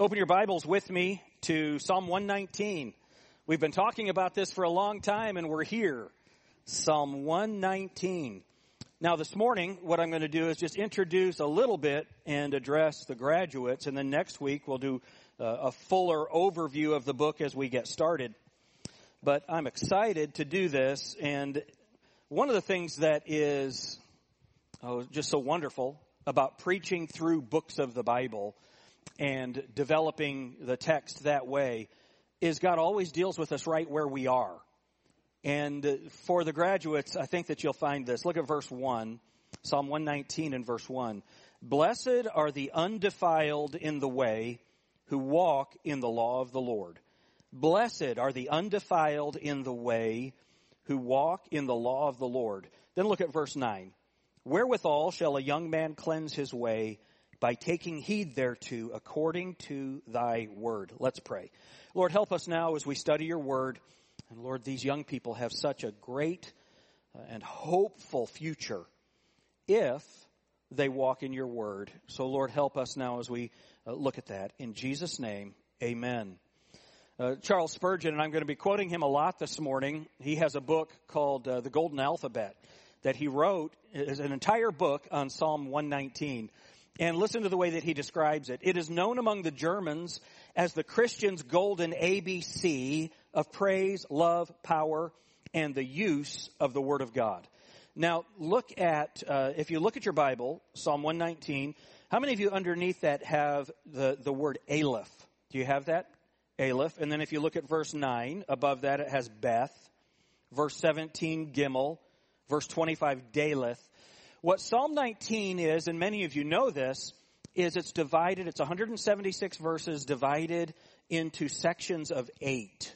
Open your Bibles with me to Psalm 119. We've been talking about this for a long time and we're here. Psalm 119. Now this morning, what I'm going to do is just introduce a little bit and address the graduates and then next week we'll do uh, a fuller overview of the book as we get started. But I'm excited to do this and one of the things that is oh, just so wonderful about preaching through books of the Bible and developing the text that way is God always deals with us right where we are. And uh, for the graduates, I think that you'll find this. Look at verse 1, Psalm 119 and verse 1. Blessed are the undefiled in the way who walk in the law of the Lord. Blessed are the undefiled in the way who walk in the law of the Lord. Then look at verse 9. Wherewithal shall a young man cleanse his way? By taking heed thereto according to thy word. Let's pray. Lord, help us now as we study your word. And Lord, these young people have such a great uh, and hopeful future if they walk in your word. So Lord, help us now as we uh, look at that. In Jesus' name, amen. Uh, Charles Spurgeon, and I'm going to be quoting him a lot this morning. He has a book called uh, The Golden Alphabet that he wrote is an entire book on Psalm 119. And listen to the way that he describes it. It is known among the Germans as the Christian's golden ABC of praise, love, power, and the use of the Word of God. Now, look at, uh, if you look at your Bible, Psalm 119, how many of you underneath that have the, the word Aleph? Do you have that? Aleph. And then if you look at verse 9, above that it has Beth. Verse 17, Gimel. Verse 25, Daleth. What Psalm 19 is, and many of you know this, is it's divided, it's 176 verses divided into sections of eight.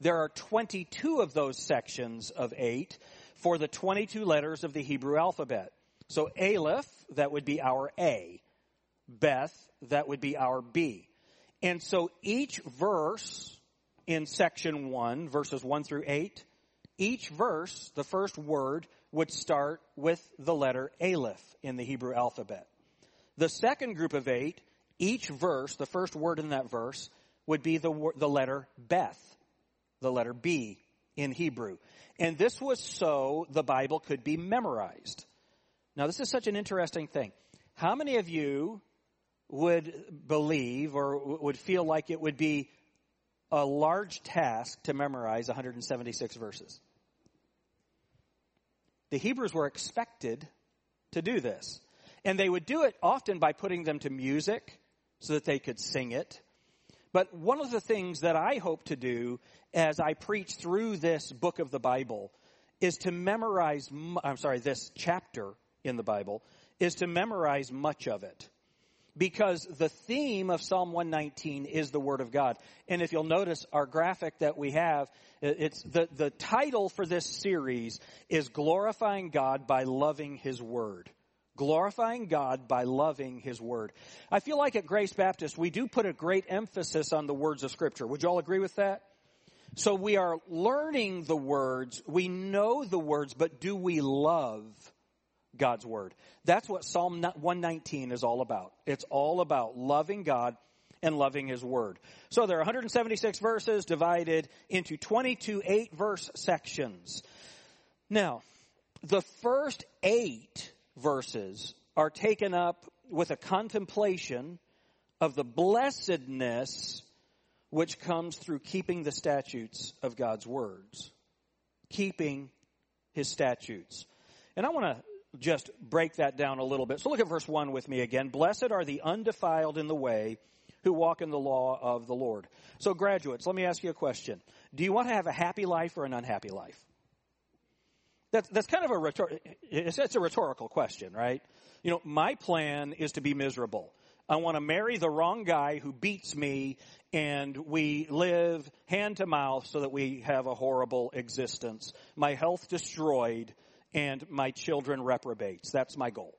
There are 22 of those sections of eight for the 22 letters of the Hebrew alphabet. So Aleph, that would be our A. Beth, that would be our B. And so each verse in section 1, verses 1 through 8, each verse, the first word, would start with the letter Aleph in the Hebrew alphabet. The second group of eight, each verse, the first word in that verse, would be the, the letter Beth, the letter B in Hebrew. And this was so the Bible could be memorized. Now this is such an interesting thing. How many of you would believe or would feel like it would be a large task to memorize 176 verses? The Hebrews were expected to do this. And they would do it often by putting them to music so that they could sing it. But one of the things that I hope to do as I preach through this book of the Bible is to memorize, I'm sorry, this chapter in the Bible is to memorize much of it because the theme of Psalm 119 is the Word of God. And if you'll notice our graphic that we have, it's the, the title for this series is Glorifying God by Loving His Word. Glorifying God by loving His Word. I feel like at Grace Baptist, we do put a great emphasis on the words of Scripture. Would you all agree with that? So we are learning the words, we know the words, but do we love God's Word. That's what Psalm 119 is all about. It's all about loving God and loving His Word. So there are 176 verses divided into 22 eight verse sections. Now, the first eight verses are taken up with a contemplation of the blessedness which comes through keeping the statutes of God's words. Keeping His statutes. And I want to just break that down a little bit. So look at verse 1 with me again. Blessed are the undefiled in the way who walk in the law of the Lord. So graduates, let me ask you a question. Do you want to have a happy life or an unhappy life? That's, that's kind of a rhetor- it's, it's a rhetorical question, right? You know, my plan is to be miserable. I want to marry the wrong guy who beats me and we live hand to mouth so that we have a horrible existence. My health destroyed and my children reprobates. That's my goal.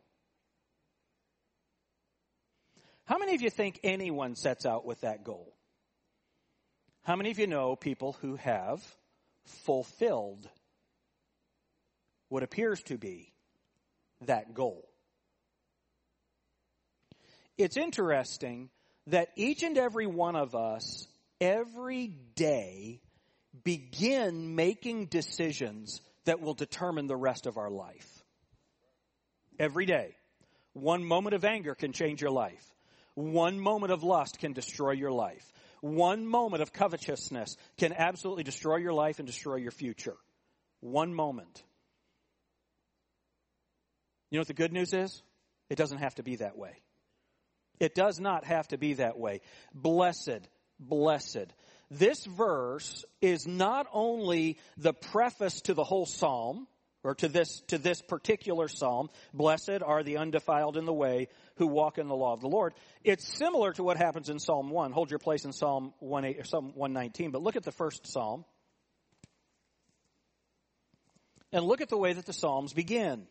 How many of you think anyone sets out with that goal? How many of you know people who have fulfilled what appears to be that goal? It's interesting that each and every one of us every day begin making decisions that will determine the rest of our life. Every day. One moment of anger can change your life. One moment of lust can destroy your life. One moment of covetousness can absolutely destroy your life and destroy your future. One moment. You know what the good news is? It doesn't have to be that way. It does not have to be that way. Blessed, blessed. This verse is not only the preface to the whole psalm, or to this, to this particular psalm, blessed are the undefiled in the way who walk in the law of the Lord. It's similar to what happens in Psalm 1. Hold your place in Psalm 1, Psalm 119, but look at the first psalm. And look at the way that the psalms begin.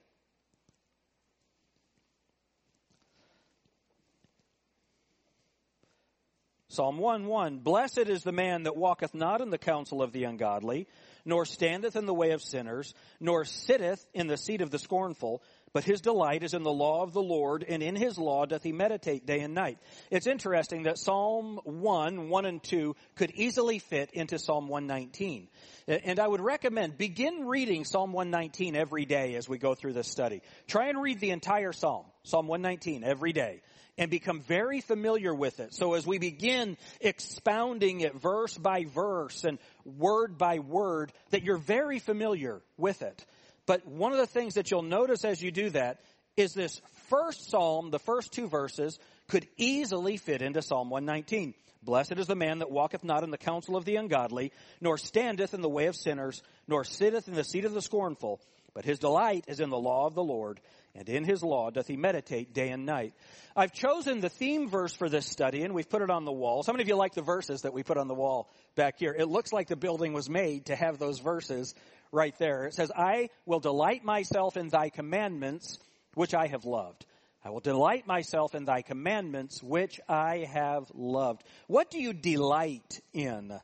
Psalm 1 1 Blessed is the man that walketh not in the counsel of the ungodly, nor standeth in the way of sinners, nor sitteth in the seat of the scornful, but his delight is in the law of the Lord, and in his law doth he meditate day and night. It's interesting that Psalm 1, 1 and 2 could easily fit into Psalm 119. And I would recommend begin reading Psalm 119 every day as we go through this study. Try and read the entire Psalm, Psalm 119 every day and become very familiar with it. So as we begin expounding it verse by verse and word by word, that you're very familiar with it. But one of the things that you'll notice as you do that is this first psalm, the first two verses, could easily fit into Psalm 119. Blessed is the man that walketh not in the counsel of the ungodly, nor standeth in the way of sinners, nor sitteth in the seat of the scornful, but his delight is in the law of the Lord, and in his law doth he meditate day and night. I've chosen the theme verse for this study, and we've put it on the wall. How many of you like the verses that we put on the wall back here? It looks like the building was made to have those verses right there. It says, I will delight myself in thy commandments, which I have loved. I will delight myself in thy commandments, which I have loved. What do you delight in?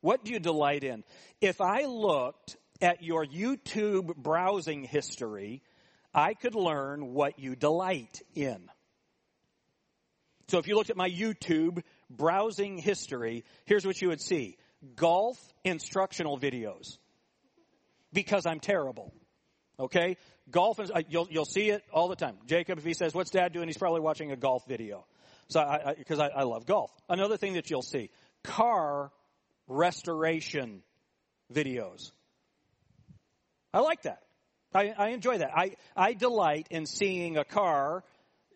What do you delight in? If I looked at your YouTube browsing history, I could learn what you delight in. So if you looked at my YouTube browsing history, here's what you would see. Golf instructional videos. Because I'm terrible. Okay? Golf, is, you'll, you'll see it all the time. Jacob, if he says, what's dad doing? He's probably watching a golf video. So I, because I, I, I love golf. Another thing that you'll see. Car restoration videos. I like that. I, I enjoy that. I, I delight in seeing a car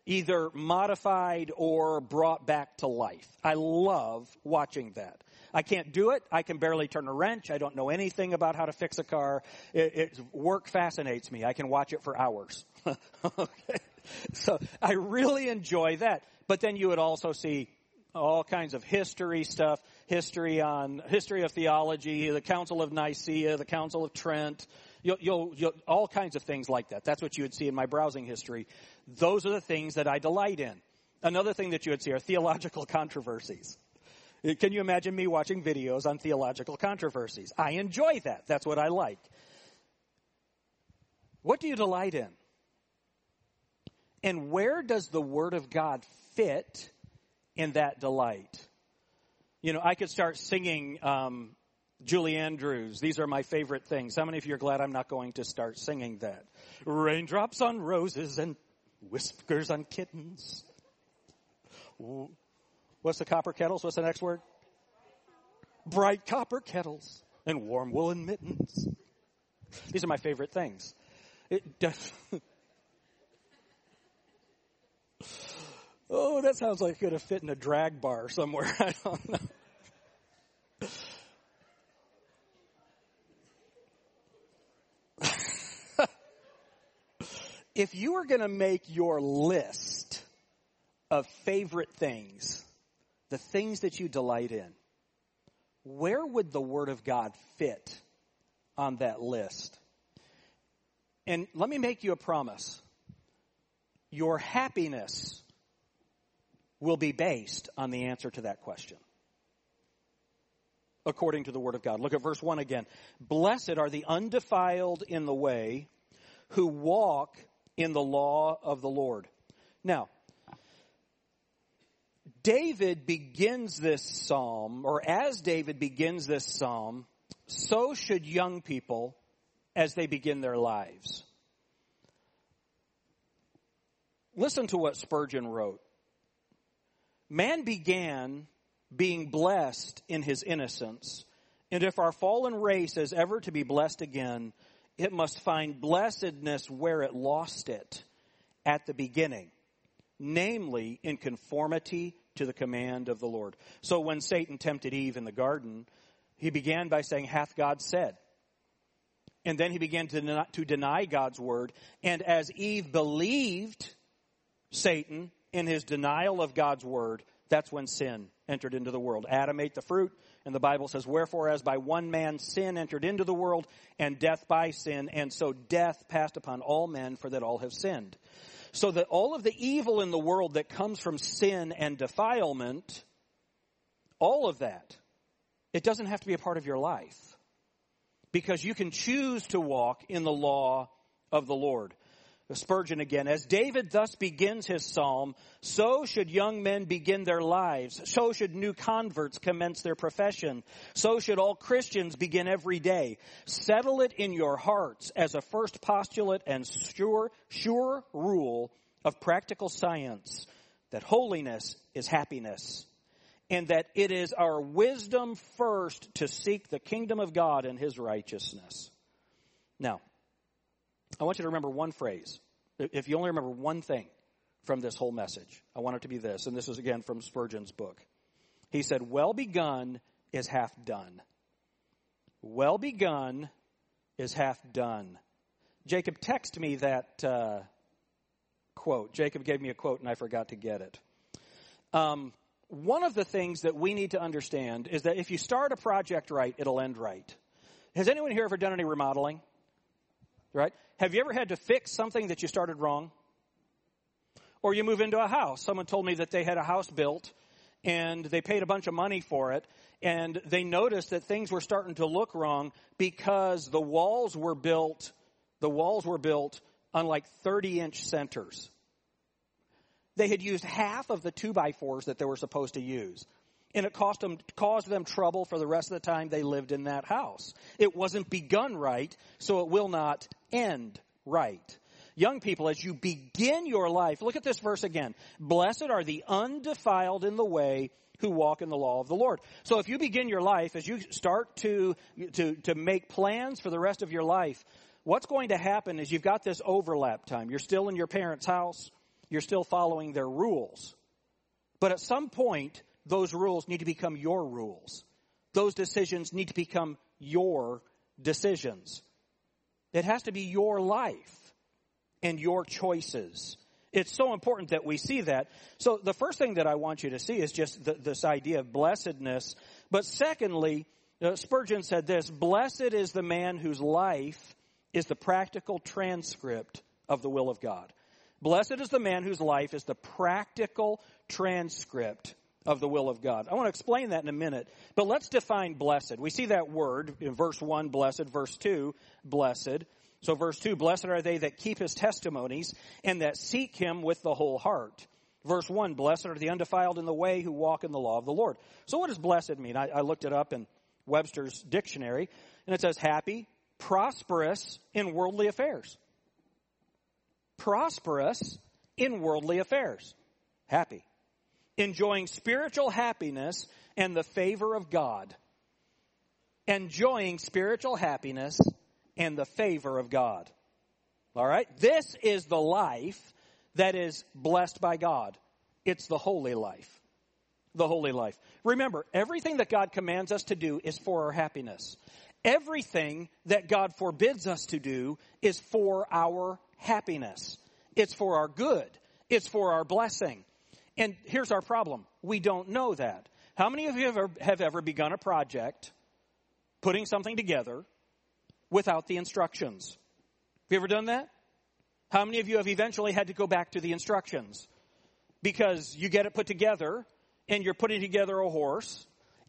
either modified or brought back to life. I love watching that. I can't do it. I can barely turn a wrench. I don't know anything about how to fix a car. It, it, work fascinates me. I can watch it for hours. okay. So I really enjoy that. But then you would also see all kinds of history stuff, history on, history of theology, the Council of Nicaea, the Council of Trent, You'll, you'll, you'll, all kinds of things like that. That's what you would see in my browsing history. Those are the things that I delight in. Another thing that you would see are theological controversies. Can you imagine me watching videos on theological controversies? I enjoy that. That's what I like. What do you delight in? And where does the Word of God fit in that delight? You know, I could start singing um, Julie Andrews, these are my favorite things. How many of you are glad I'm not going to start singing that? Raindrops on roses and whiskers on kittens. What's the copper kettles? What's the next word? Bright copper kettles and warm woolen mittens. These are my favorite things. Oh, that sounds like it could have fit in a drag bar somewhere. I don't know. if you were going to make your list of favorite things, the things that you delight in, where would the Word of God fit on that list? And let me make you a promise. Your happiness will be based on the answer to that question. According to the Word of God. Look at verse 1 again. Blessed are the undefiled in the way who walk in the law of the Lord. Now, David begins this psalm, or as David begins this psalm, so should young people as they begin their lives. Listen to what Spurgeon wrote. Man began being blessed in his innocence, and if our fallen race is ever to be blessed again, it must find blessedness where it lost it at the beginning, namely in conformity to the command of the Lord. So when Satan tempted Eve in the garden, he began by saying, Hath God said? And then he began to deny, to deny God's word. And as Eve believed Satan in his denial of God's word, that's when sin entered into the world. Adam ate the fruit, and the Bible says, Wherefore, as by one man sin entered into the world, and death by sin, and so death passed upon all men, for that all have sinned. So that all of the evil in the world that comes from sin and defilement, all of that, it doesn't have to be a part of your life. Because you can choose to walk in the law of the Lord. Spurgeon again. As David thus begins his psalm, so should young men begin their lives. So should new converts commence their profession. So should all Christians begin every day. Settle it in your hearts as a first postulate and sure, sure rule of practical science that holiness is happiness and that it is our wisdom first to seek the kingdom of God and his righteousness. Now, I want you to remember one phrase. If you only remember one thing from this whole message, I want it to be this, and this is again from Spurgeon's book. He said, Well begun is half done. Well begun is half done. Jacob texted me that uh, quote. Jacob gave me a quote, and I forgot to get it. Um, one of the things that we need to understand is that if you start a project right, it'll end right. Has anyone here ever done any remodeling? Right? Have you ever had to fix something that you started wrong? Or you move into a house. Someone told me that they had a house built and they paid a bunch of money for it and they noticed that things were starting to look wrong because the walls were built the walls were built on like 30 inch centers. They had used half of the two by fours that they were supposed to use and it cost them, caused them trouble for the rest of the time they lived in that house. It wasn't begun right, so it will not end right. Young people, as you begin your life, look at this verse again. Blessed are the undefiled in the way who walk in the law of the Lord. So if you begin your life, as you start to, to, to make plans for the rest of your life, what's going to happen is you've got this overlap time. You're still in your parents' house. You're still following their rules. But at some point, those rules need to become your rules. Those decisions need to become your decisions. It has to be your life and your choices. It's so important that we see that. So the first thing that I want you to see is just the, this idea of blessedness. But secondly, uh, Spurgeon said this, blessed is the man whose life is the practical transcript of the will of God. Blessed is the man whose life is the practical transcript of the will of God. I want to explain that in a minute, but let's define blessed. We see that word in verse 1, blessed, verse 2, blessed. So verse 2, blessed are they that keep his testimonies and that seek him with the whole heart. Verse 1, blessed are the undefiled in the way who walk in the law of the Lord. So what does blessed mean? I, I looked it up in Webster's dictionary, and it says happy, prosperous in worldly affairs. Prosperous in worldly affairs. Happy enjoying spiritual happiness and the favor of God. Enjoying spiritual happiness and the favor of God. All right? This is the life that is blessed by God. It's the holy life. The holy life. Remember, everything that God commands us to do is for our happiness. Everything that God forbids us to do is for our happiness. It's for our good. It's for our blessing. And here's our problem. We don't know that. How many of you have ever, have ever begun a project, putting something together, without the instructions? Have you ever done that? How many of you have eventually had to go back to the instructions? Because you get it put together, and you're putting together a horse,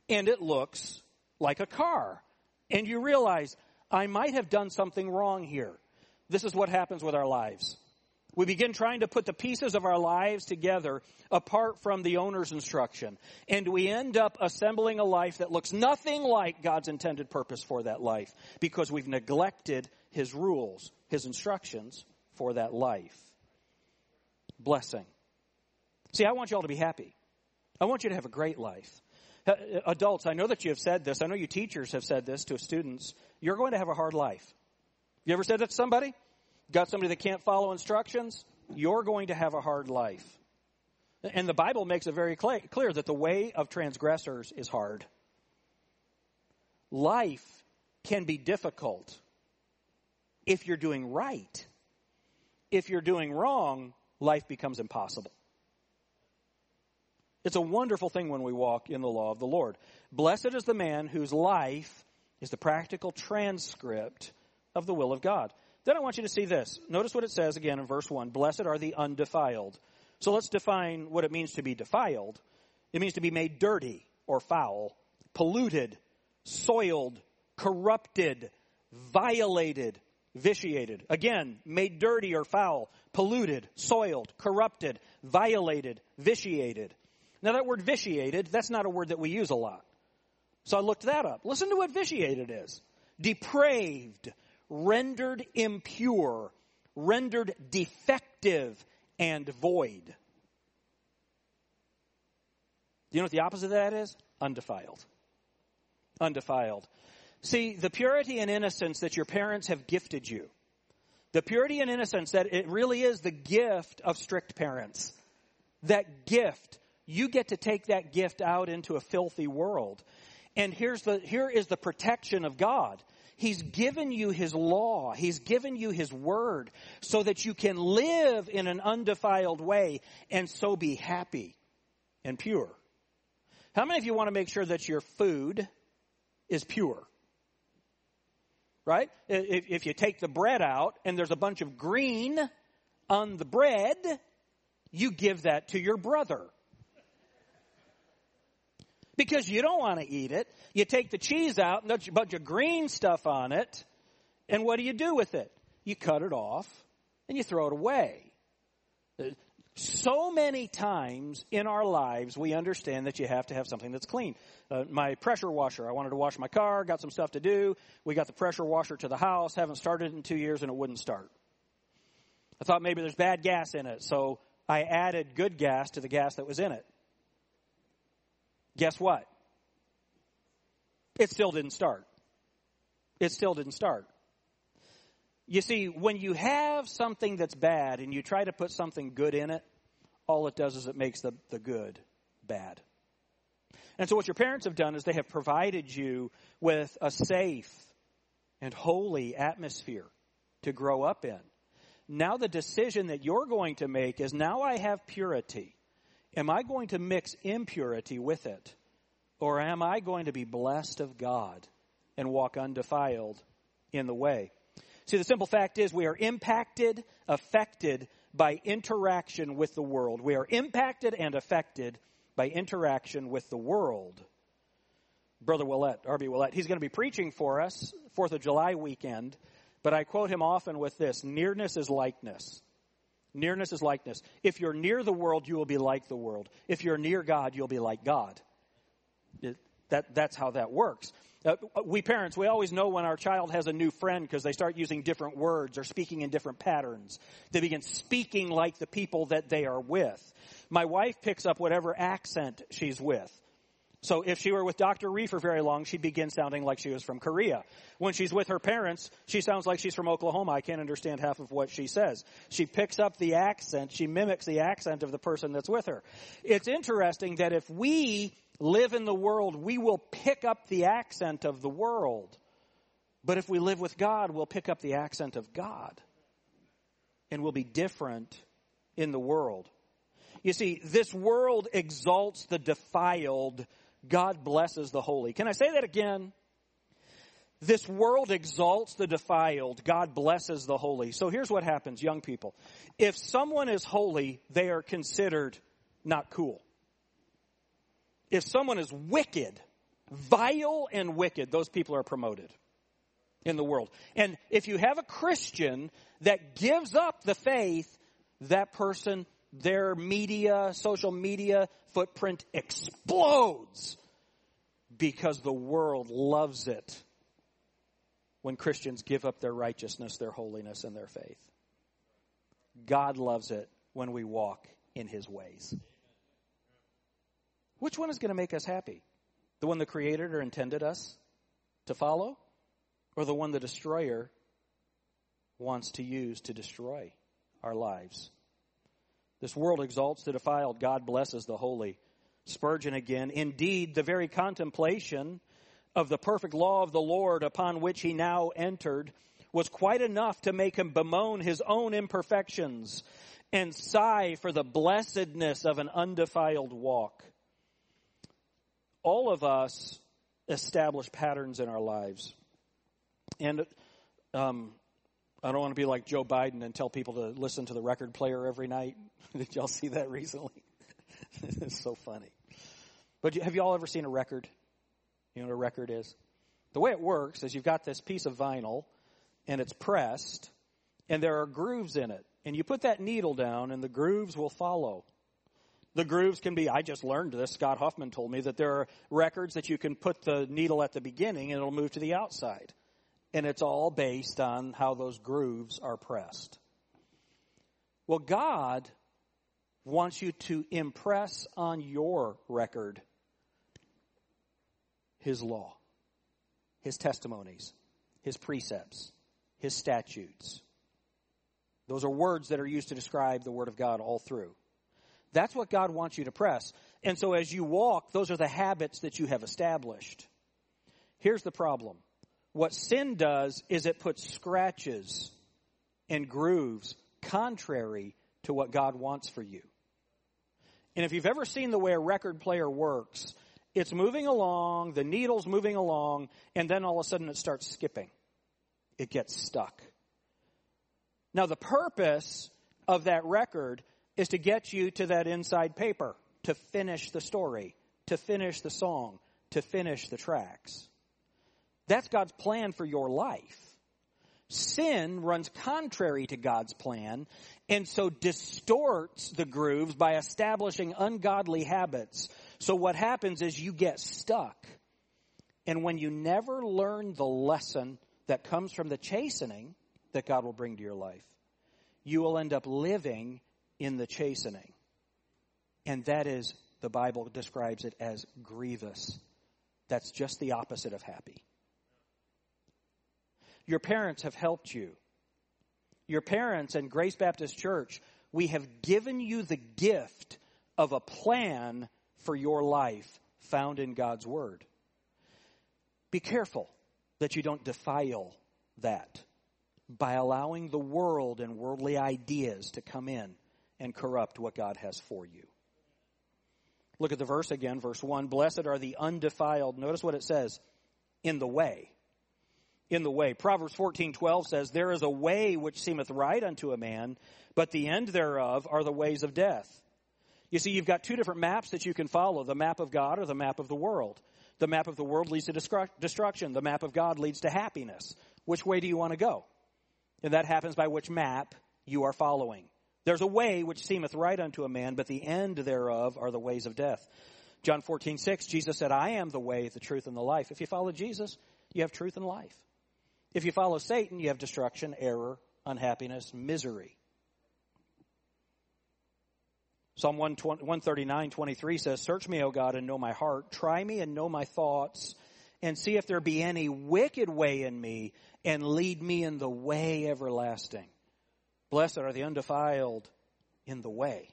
and it looks like a car. And you realize, I might have done something wrong here. This is what happens with our lives. We begin trying to put the pieces of our lives together apart from the owner's instruction. And we end up assembling a life that looks nothing like God's intended purpose for that life because we've neglected His rules, His instructions for that life. Blessing. See, I want you all to be happy. I want you to have a great life. Uh, adults, I know that you have said this. I know you teachers have said this to students. You're going to have a hard life. You ever said that to somebody? Got somebody that can't follow instructions? You're going to have a hard life. And the Bible makes it very clear that the way of transgressors is hard. Life can be difficult if you're doing right. If you're doing wrong, life becomes impossible. It's a wonderful thing when we walk in the law of the Lord. Blessed is the man whose life is the practical transcript of the will of God. Then I want you to see this. Notice what it says again in verse 1 Blessed are the undefiled. So let's define what it means to be defiled. It means to be made dirty or foul, polluted, soiled, corrupted, violated, vitiated. Again, made dirty or foul, polluted, soiled, corrupted, violated, vitiated. Now that word vitiated, that's not a word that we use a lot. So I looked that up. Listen to what vitiated is. Depraved, rendered impure, rendered defective, and void. Do you know what the opposite of that is? Undefiled. Undefiled. See, the purity and innocence that your parents have gifted you, the purity and innocence that it really is the gift of strict parents, that gift, you get to take that gift out into a filthy world. And here's the, here is the protection of God. He's given you His law. He's given you His word so that you can live in an undefiled way and so be happy and pure. How many of you want to make sure that your food is pure? Right? If, if you take the bread out and there's a bunch of green on the bread, you give that to your brother because you don't want to eat it. You take the cheese out and there's a bunch of green stuff on it. And what do you do with it? You cut it off and you throw it away. So many times in our lives, we understand that you have to have something that's clean. Uh, my pressure washer, I wanted to wash my car, got some stuff to do. We got the pressure washer to the house, haven't started in two years, and it wouldn't start. I thought maybe there's bad gas in it, so I added good gas to the gas that was in it. Guess what? It still didn't start. It still didn't start. You see, when you have something that's bad and you try to put something good in it, all it does is it makes the, the good bad. And so what your parents have done is they have provided you with a safe and holy atmosphere to grow up in. Now the decision that you're going to make is now I have purity. Am I going to mix impurity with it? Or am I going to be blessed of God and walk undefiled in the way? See, the simple fact is we are impacted, affected by interaction with the world. We are impacted and affected by interaction with the world. Brother Willett, R.B. Willett, he's going to be preaching for us, 4th of July weekend, but I quote him often with this nearness is likeness. Nearness is likeness. If you're near the world, you will be like the world. If you're near God, you'll be like God. It, that, that's how that works. Uh, we parents, we always know when our child has a new friend because they start using different words or speaking in different patterns. They begin speaking like the people that they are with. My wife picks up whatever accent she's with. So if she were with Dr. Ree for very long, she'd begin sounding like she was from Korea. When she's with her parents, she sounds like she's from Oklahoma. I can't understand half of what she says. She picks up the accent, she mimics the accent of the person that's with her. It's interesting that if we live in the world, we will pick up the accent of the world. But if we live with God, we'll pick up the accent of God. And we'll be different in the world. You see, this world exalts the defiled God blesses the holy. Can I say that again? This world exalts the defiled. God blesses the holy. So here's what happens, young people. If someone is holy, they are considered not cool. If someone is wicked, vile and wicked, those people are promoted in the world. And if you have a Christian that gives up the faith, that person, their media, social media footprint explodes because the world loves it when Christians give up their righteousness, their holiness, and their faith. God loves it when we walk in his ways. Which one is going to make us happy? The one the created or intended us to follow? Or the one the destroyer wants to use to destroy our lives? This world exalts the defiled. God blesses the holy. Spurgeon again. Indeed, the very contemplation of the perfect law of the Lord upon which he now entered was quite enough to make him bemoan his own imperfections and sigh for the blessedness of an undefiled walk. All of us establish patterns in our lives. And um, I don't want to be like Joe Biden and tell people to listen to the record player every night. Did y'all see that recently? it's so funny. But have y'all ever seen a record? You know what a record is? The way it works is you've got this piece of vinyl and it's pressed and there are grooves in it. And you put that needle down and the grooves will follow. The grooves can be, I just learned this, Scott Huffman told me that there are records that you can put the needle at the beginning and it'll move to the outside. And it's all based on how those grooves are pressed. Well, God wants you to impress on your record His law, His testimonies, His precepts, His statutes. Those are words that are used to describe the Word of God all through. That's what God wants you to press. And so as you walk, those are the habits that you have established. Here's the problem. What sin does is it puts scratches and grooves contrary to what God wants for you. And if you've ever seen the way a record player works, it's moving along, the needle's moving along, and then all of a sudden it starts skipping. It gets stuck. Now the purpose of that record is to get you to that inside paper, to finish the story, to finish the song, to finish the tracks. That's God's plan for your life. Sin runs contrary to God's plan and so distorts the grooves by establishing ungodly habits. So what happens is you get stuck. And when you never learn the lesson that comes from the chastening that God will bring to your life, you will end up living in the chastening. And that is, the Bible describes it as grievous. That's just the opposite of happy. Your parents have helped you. Your parents and Grace Baptist Church, we have given you the gift of a plan for your life found in God's Word. Be careful that you don't defile that by allowing the world and worldly ideas to come in and corrupt what God has for you. Look at the verse again, verse 1. Blessed are the undefiled. Notice what it says in the way. In the way. Proverbs 14:12 says, "There is a way which seemeth right unto a man, but the end thereof are the ways of death." You see, you've got two different maps that you can follow, the map of God or the map of the world. The map of the world leads to destruction. The map of God leads to happiness. Which way do you want to go? And that happens by which map you are following. There's a way which seemeth right unto a man, but the end thereof are the ways of death. John 14, 6, Jesus said, I am the way, the truth, and the life. If you follow Jesus, you have truth and life. If you follow Satan, you have destruction, error, unhappiness, misery. Psalm 139, 23 says, Search me, O God, and know my heart. Try me and know my thoughts, and see if there be any wicked way in me, and lead me in the way everlasting. Blessed are the undefiled in the way,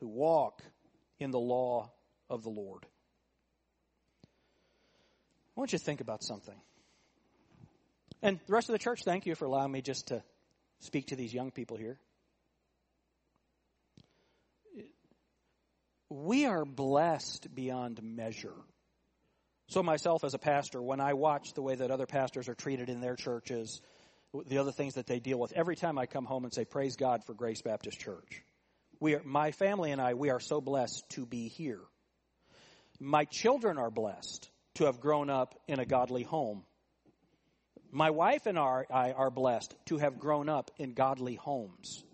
who walk in the law of the Lord. I want you to think about something. And the rest of the church, thank you for allowing me just to speak to these young people here. We are blessed beyond measure. So, myself as a pastor, when I watch the way that other pastors are treated in their churches, the other things that they deal with. Every time I come home and say, Praise God for Grace Baptist Church. We are, my family and I, we are so blessed to be here. My children are blessed to have grown up in a godly home. My wife and I are blessed to have grown up in godly homes.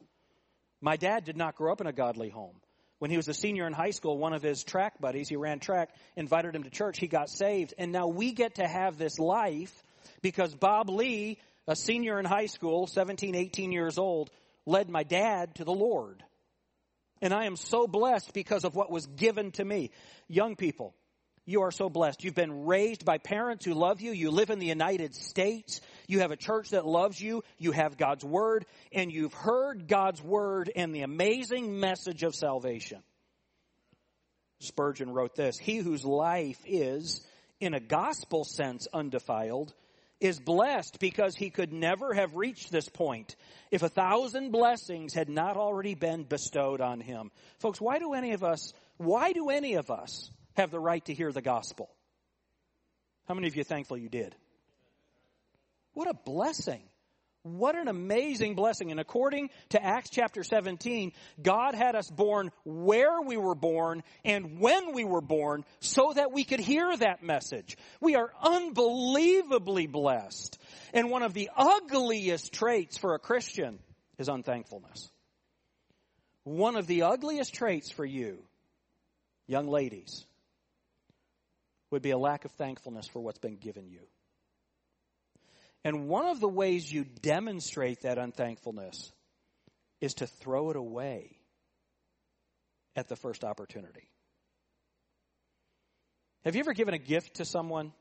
My dad did not grow up in a godly home. When he was a senior in high school, one of his track buddies, he ran track, invited him to church. He got saved. And now we get to have this life because Bob Lee, a senior in high school, 17, 18 years old, led my dad to the Lord. And I am so blessed because of what was given to me. Young people, you are so blessed. You've been raised by parents who love you. You live in the United States. You have a church that loves you. You have God's Word. And you've heard God's Word and the amazing message of salvation. Spurgeon wrote this He whose life is, in a gospel sense, undefiled is blessed because he could never have reached this point if a thousand blessings had not already been bestowed on him. Folks, why do any of us, why do any of us have the right to hear the gospel. How many of you thankful you did? What a blessing. What an amazing blessing. And according to Acts chapter 17, God had us born where we were born and when we were born so that we could hear that message. We are unbelievably blessed. And one of the ugliest traits for a Christian is unthankfulness. One of the ugliest traits for you, young ladies, would be a lack of thankfulness for what's been given you. And one of the ways you demonstrate that unthankfulness is to throw it away at the first opportunity. Have you ever given a gift to someone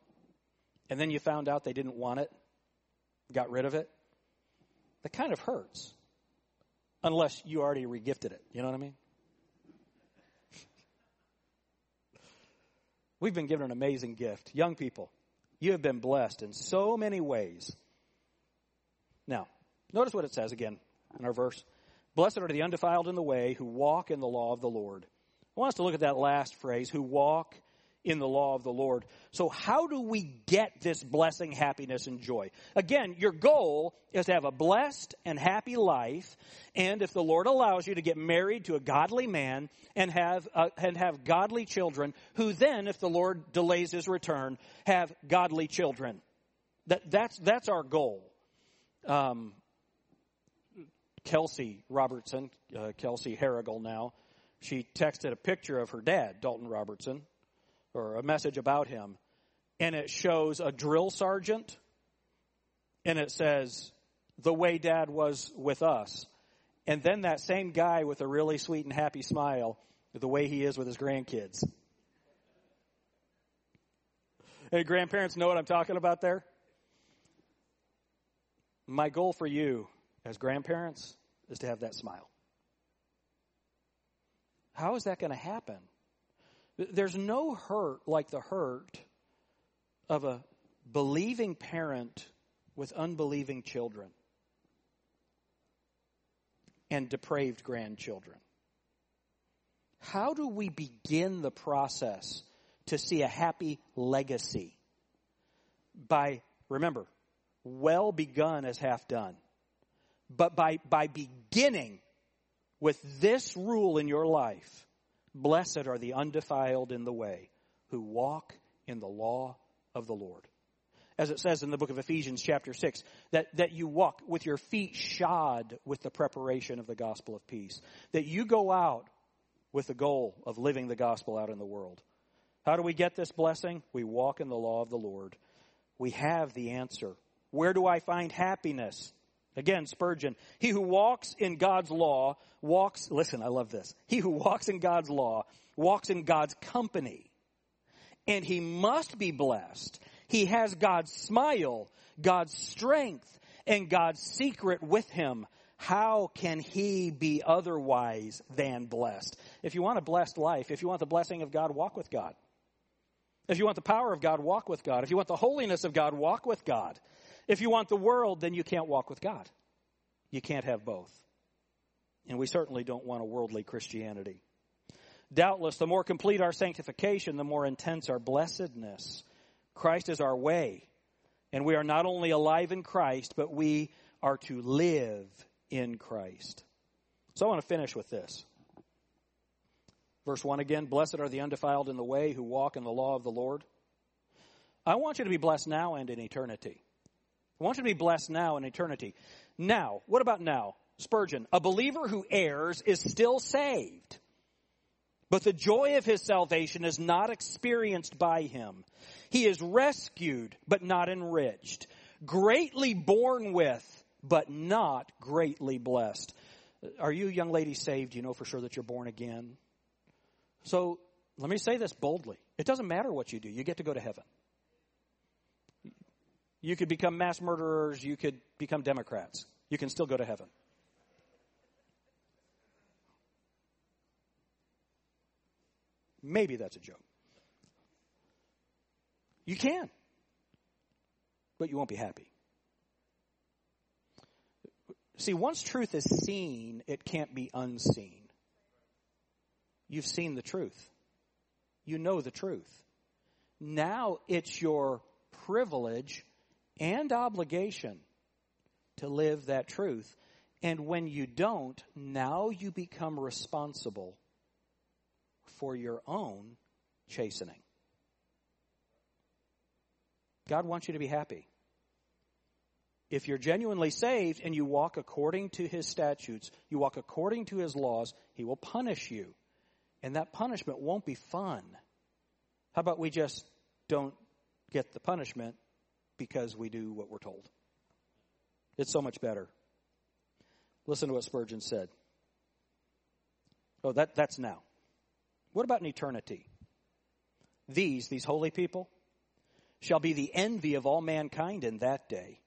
and then you found out they didn't want it, got rid of it? That kind of hurts. Unless you already regifted it. You know what I mean? We've been given an amazing gift. Young people, you have been blessed in so many ways. Now, notice what it says again in our verse. Blessed are the undefiled in the way who walk in the law of the Lord. I want us to look at that last phrase, who walk in the law of the Lord. So how do we get this blessing, happiness, and joy? Again, your goal is to have a blessed and happy life, and if the Lord allows you to get married to a godly man and have uh, and have godly children, who then, if the Lord delays His return, have godly children. That that's that's our goal. Um, Kelsey Robertson, uh, Kelsey Harrigal now, she texted a picture of her dad, Dalton Robertson, or a message about him, and it shows a drill sergeant, and it says, the way dad was with us. And then that same guy with a really sweet and happy smile, the way he is with his grandkids. Hey, grandparents know what I'm talking about there? My goal for you as grandparents is to have that smile. How is that going to happen? There's no hurt like the hurt of a believing parent with unbelieving children and depraved grandchildren. How do we begin the process to see a happy legacy? By, remember, well begun as half done. But by, by beginning with this rule in your life, Blessed are the undefiled in the way who walk in the law of the Lord. As it says in the book of Ephesians chapter 6, that, that you walk with your feet shod with the preparation of the gospel of peace. That you go out with the goal of living the gospel out in the world. How do we get this blessing? We walk in the law of the Lord. We have the answer. Where do I find happiness? Again, Spurgeon, he who walks in God's law walks, listen, I love this. He who walks in God's law walks in God's company. And he must be blessed. He has God's smile, God's strength, and God's secret with him. How can he be otherwise than blessed? If you want a blessed life, if you want the blessing of God, walk with God. If you want the power of God, walk with God. If you want the holiness of God, walk with God. If you want the world, then you can't walk with God. You can't have both. And we certainly don't want a worldly Christianity. Doubtless, the more complete our sanctification, the more intense our blessedness. Christ is our way. And we are not only alive in Christ, but we are to live in Christ. So I want to finish with this. Verse 1 again Blessed are the undefiled in the way who walk in the law of the Lord. I want you to be blessed now and in eternity. I want you to be blessed now in eternity. Now, what about now? Spurgeon, a believer who errs is still saved, but the joy of his salvation is not experienced by him. He is rescued, but not enriched, greatly borne with, but not greatly blessed. Are you, young lady, saved? You know for sure that you're born again. So let me say this boldly. It doesn't matter what you do. You get to go to heaven. You could become mass murderers. You could become Democrats. You can still go to heaven. Maybe that's a joke. You can, but you won't be happy. See, once truth is seen, it can't be unseen. You've seen the truth. You know the truth. Now it's your privilege and obligation to live that truth. And when you don't, now you become responsible for your own chastening. God wants you to be happy. If you're genuinely saved and you walk according to his statutes, you walk according to his laws, he will punish you. And that punishment won't be fun. How about we just don't get the punishment because we do what we're told? It's so much better. Listen to what Spurgeon said. Oh, that, that's now. What about in eternity? These, these holy people, shall be the envy of all mankind in that day.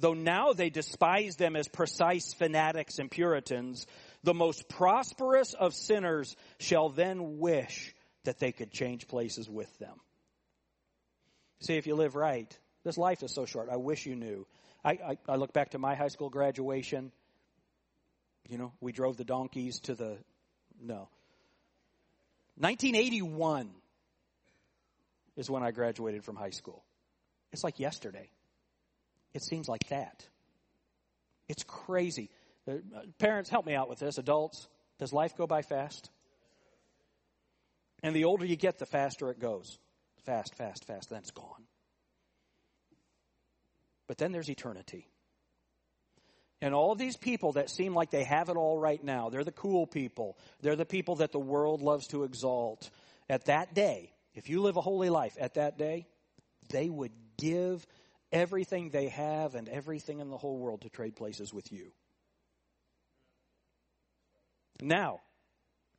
Though now they despise them as precise fanatics and Puritans, the most prosperous of sinners shall then wish that they could change places with them. See, if you live right, this life is so short. I wish you knew. I, I, I look back to my high school graduation. You know, we drove the donkeys to the, no. 1981 is when I graduated from high school. It's like yesterday. It seems like that. It's crazy. Uh, parents, help me out with this. Adults, does life go by fast? And the older you get, the faster it goes. Fast, fast, fast, then it's gone. But then there's eternity. And all of these people that seem like they have it all right now, they're the cool people. They're the people that the world loves to exalt. At that day, if you live a holy life, at that day, they would give everything they have and everything in the whole world to trade places with you. Now,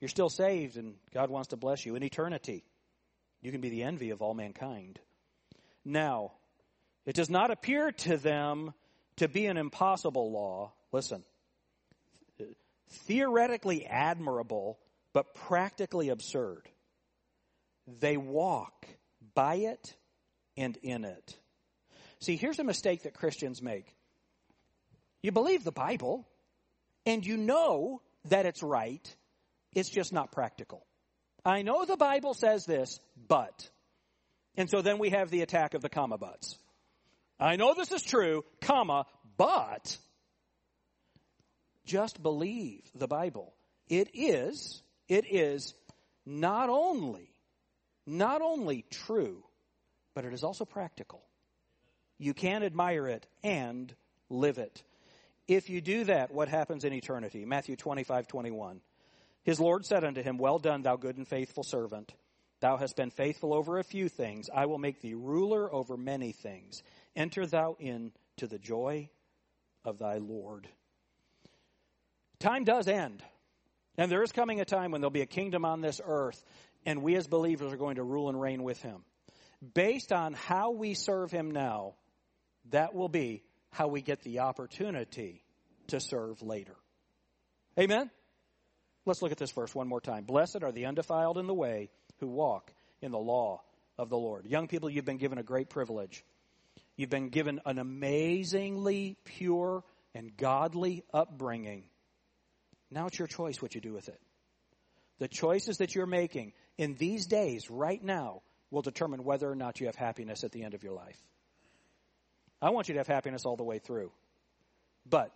you're still saved and God wants to bless you in eternity. You can be the envy of all mankind. Now, it does not appear to them to be an impossible law, listen, theoretically admirable, but practically absurd. They walk by it and in it. See, here's a mistake that Christians make. You believe the Bible, and you know that it's right, it's just not practical. I know the Bible says this, but. And so then we have the attack of the comma buts. I know this is true, comma, but just believe the Bible. It is, it is not only, not only true, but it is also practical. You can admire it and live it. If you do that, what happens in eternity? Matthew 25, 21. His Lord said unto him, Well done, thou good and faithful servant. Thou hast been faithful over a few things. I will make thee ruler over many things. Enter thou in to the joy of thy Lord. Time does end. And there is coming a time when there'll be a kingdom on this earth, and we as believers are going to rule and reign with him. Based on how we serve him now, that will be how we get the opportunity to serve later. Amen? Let's look at this verse one more time. Blessed are the undefiled in the way who walk in the law of the Lord. Young people, you've been given a great privilege. You've been given an amazingly pure and godly upbringing. Now it's your choice what you do with it. The choices that you're making in these days, right now, will determine whether or not you have happiness at the end of your life. I want you to have happiness all the way through. But,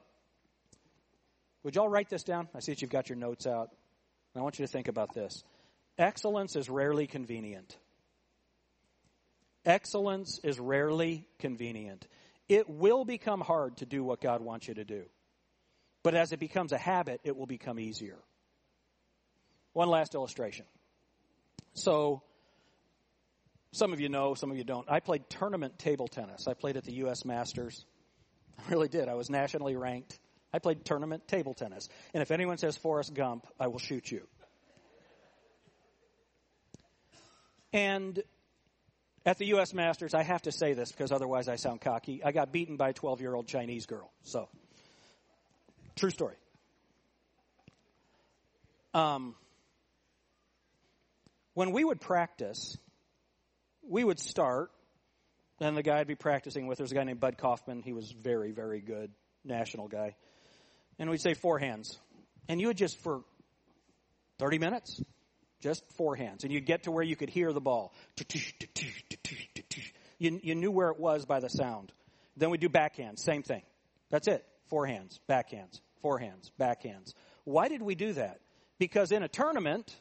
would y'all write this down? I see that you've got your notes out. I want you to think about this. Excellence is rarely convenient. Excellence is rarely convenient. It will become hard to do what God wants you to do. But as it becomes a habit, it will become easier. One last illustration. So, some of you know, some of you don't. I played tournament table tennis. I played at the U.S. Masters. I really did. I was nationally ranked. I played tournament table tennis. And if anyone says Forrest Gump, I will shoot you. And at the U.S. Masters, I have to say this because otherwise I sound cocky. I got beaten by a 12 year old Chinese girl. So, true story. Um, when we would practice, we would start, and the guy I'd be practicing with, there's a guy named Bud Kaufman. He was very, very good, national guy. And we'd say forehands. And you would just, for 30 minutes, just forehands. And you'd get to where you could hear the ball. You, you knew where it was by the sound. Then we do backhands, same thing. That's it. Forehands, backhands, forehands, backhands. Why did we do that? Because in a tournament,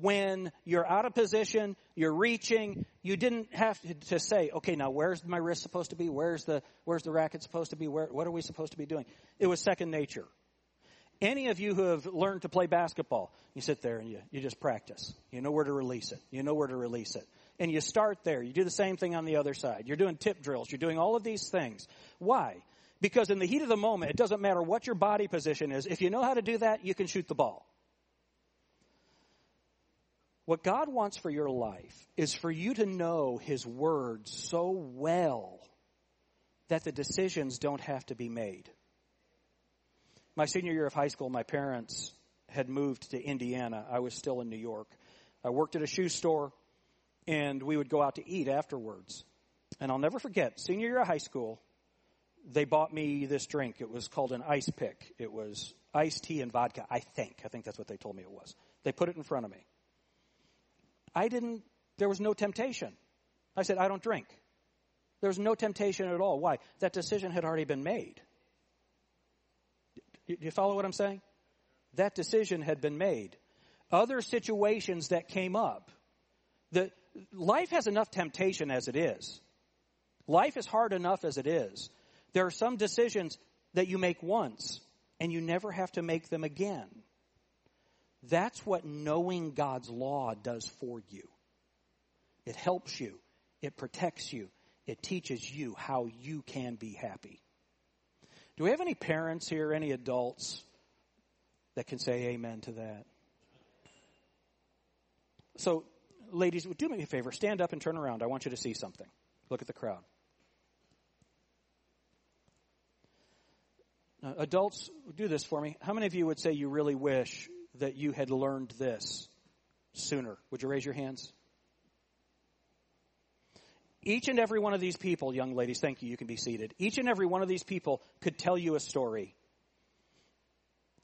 when you're out of position, you're reaching, you didn't have to say, okay, now where's my wrist supposed to be? Where's the, where's the racket supposed to be? Where, what are we supposed to be doing? It was second nature. Any of you who have learned to play basketball, you sit there and you, you just practice. You know where to release it. You know where to release it. And you start there. You do the same thing on the other side. You're doing tip drills. You're doing all of these things. Why? Because in the heat of the moment, it doesn't matter what your body position is. If you know how to do that, you can shoot the ball. What God wants for your life is for you to know His Word so well that the decisions don't have to be made. My senior year of high school, my parents had moved to Indiana. I was still in New York. I worked at a shoe store, and we would go out to eat afterwards. And I'll never forget, senior year of high school, they bought me this drink. It was called an ice pick. It was iced tea and vodka, I think. I think that's what they told me it was. They put it in front of me. I didn't, there was no temptation. I said, I don't drink. There was no temptation at all. Why? That decision had already been made. Do you follow what I'm saying? That decision had been made. Other situations that came up, the, life has enough temptation as it is. Life is hard enough as it is. There are some decisions that you make once and you never have to make them again. That's what knowing God's law does for you. It helps you. It protects you. It teaches you how you can be happy. Do we have any parents here, any adults that can say amen to that? So, ladies, do me a favor. Stand up and turn around. I want you to see something. Look at the crowd. Adults, do this for me. How many of you would say you really wish that you had learned this sooner? Would you raise your hands? Each and every one of these people, young ladies, thank you, you can be seated. Each and every one of these people could tell you a story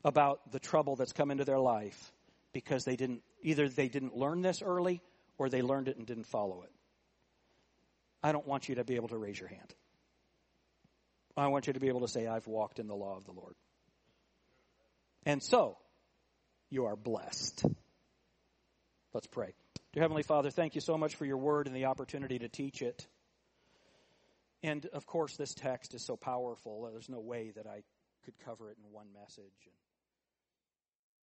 about the trouble that's come into their life because they didn't, either they didn't learn this early or they learned it and didn't follow it. I don't want you to be able to raise your hand. I want you to be able to say, I've walked in the law of the Lord. And so, you are blessed. Let's pray. Dear Heavenly Father, thank you so much for your word and the opportunity to teach it. And of course, this text is so powerful, there's no way that I could cover it in one message.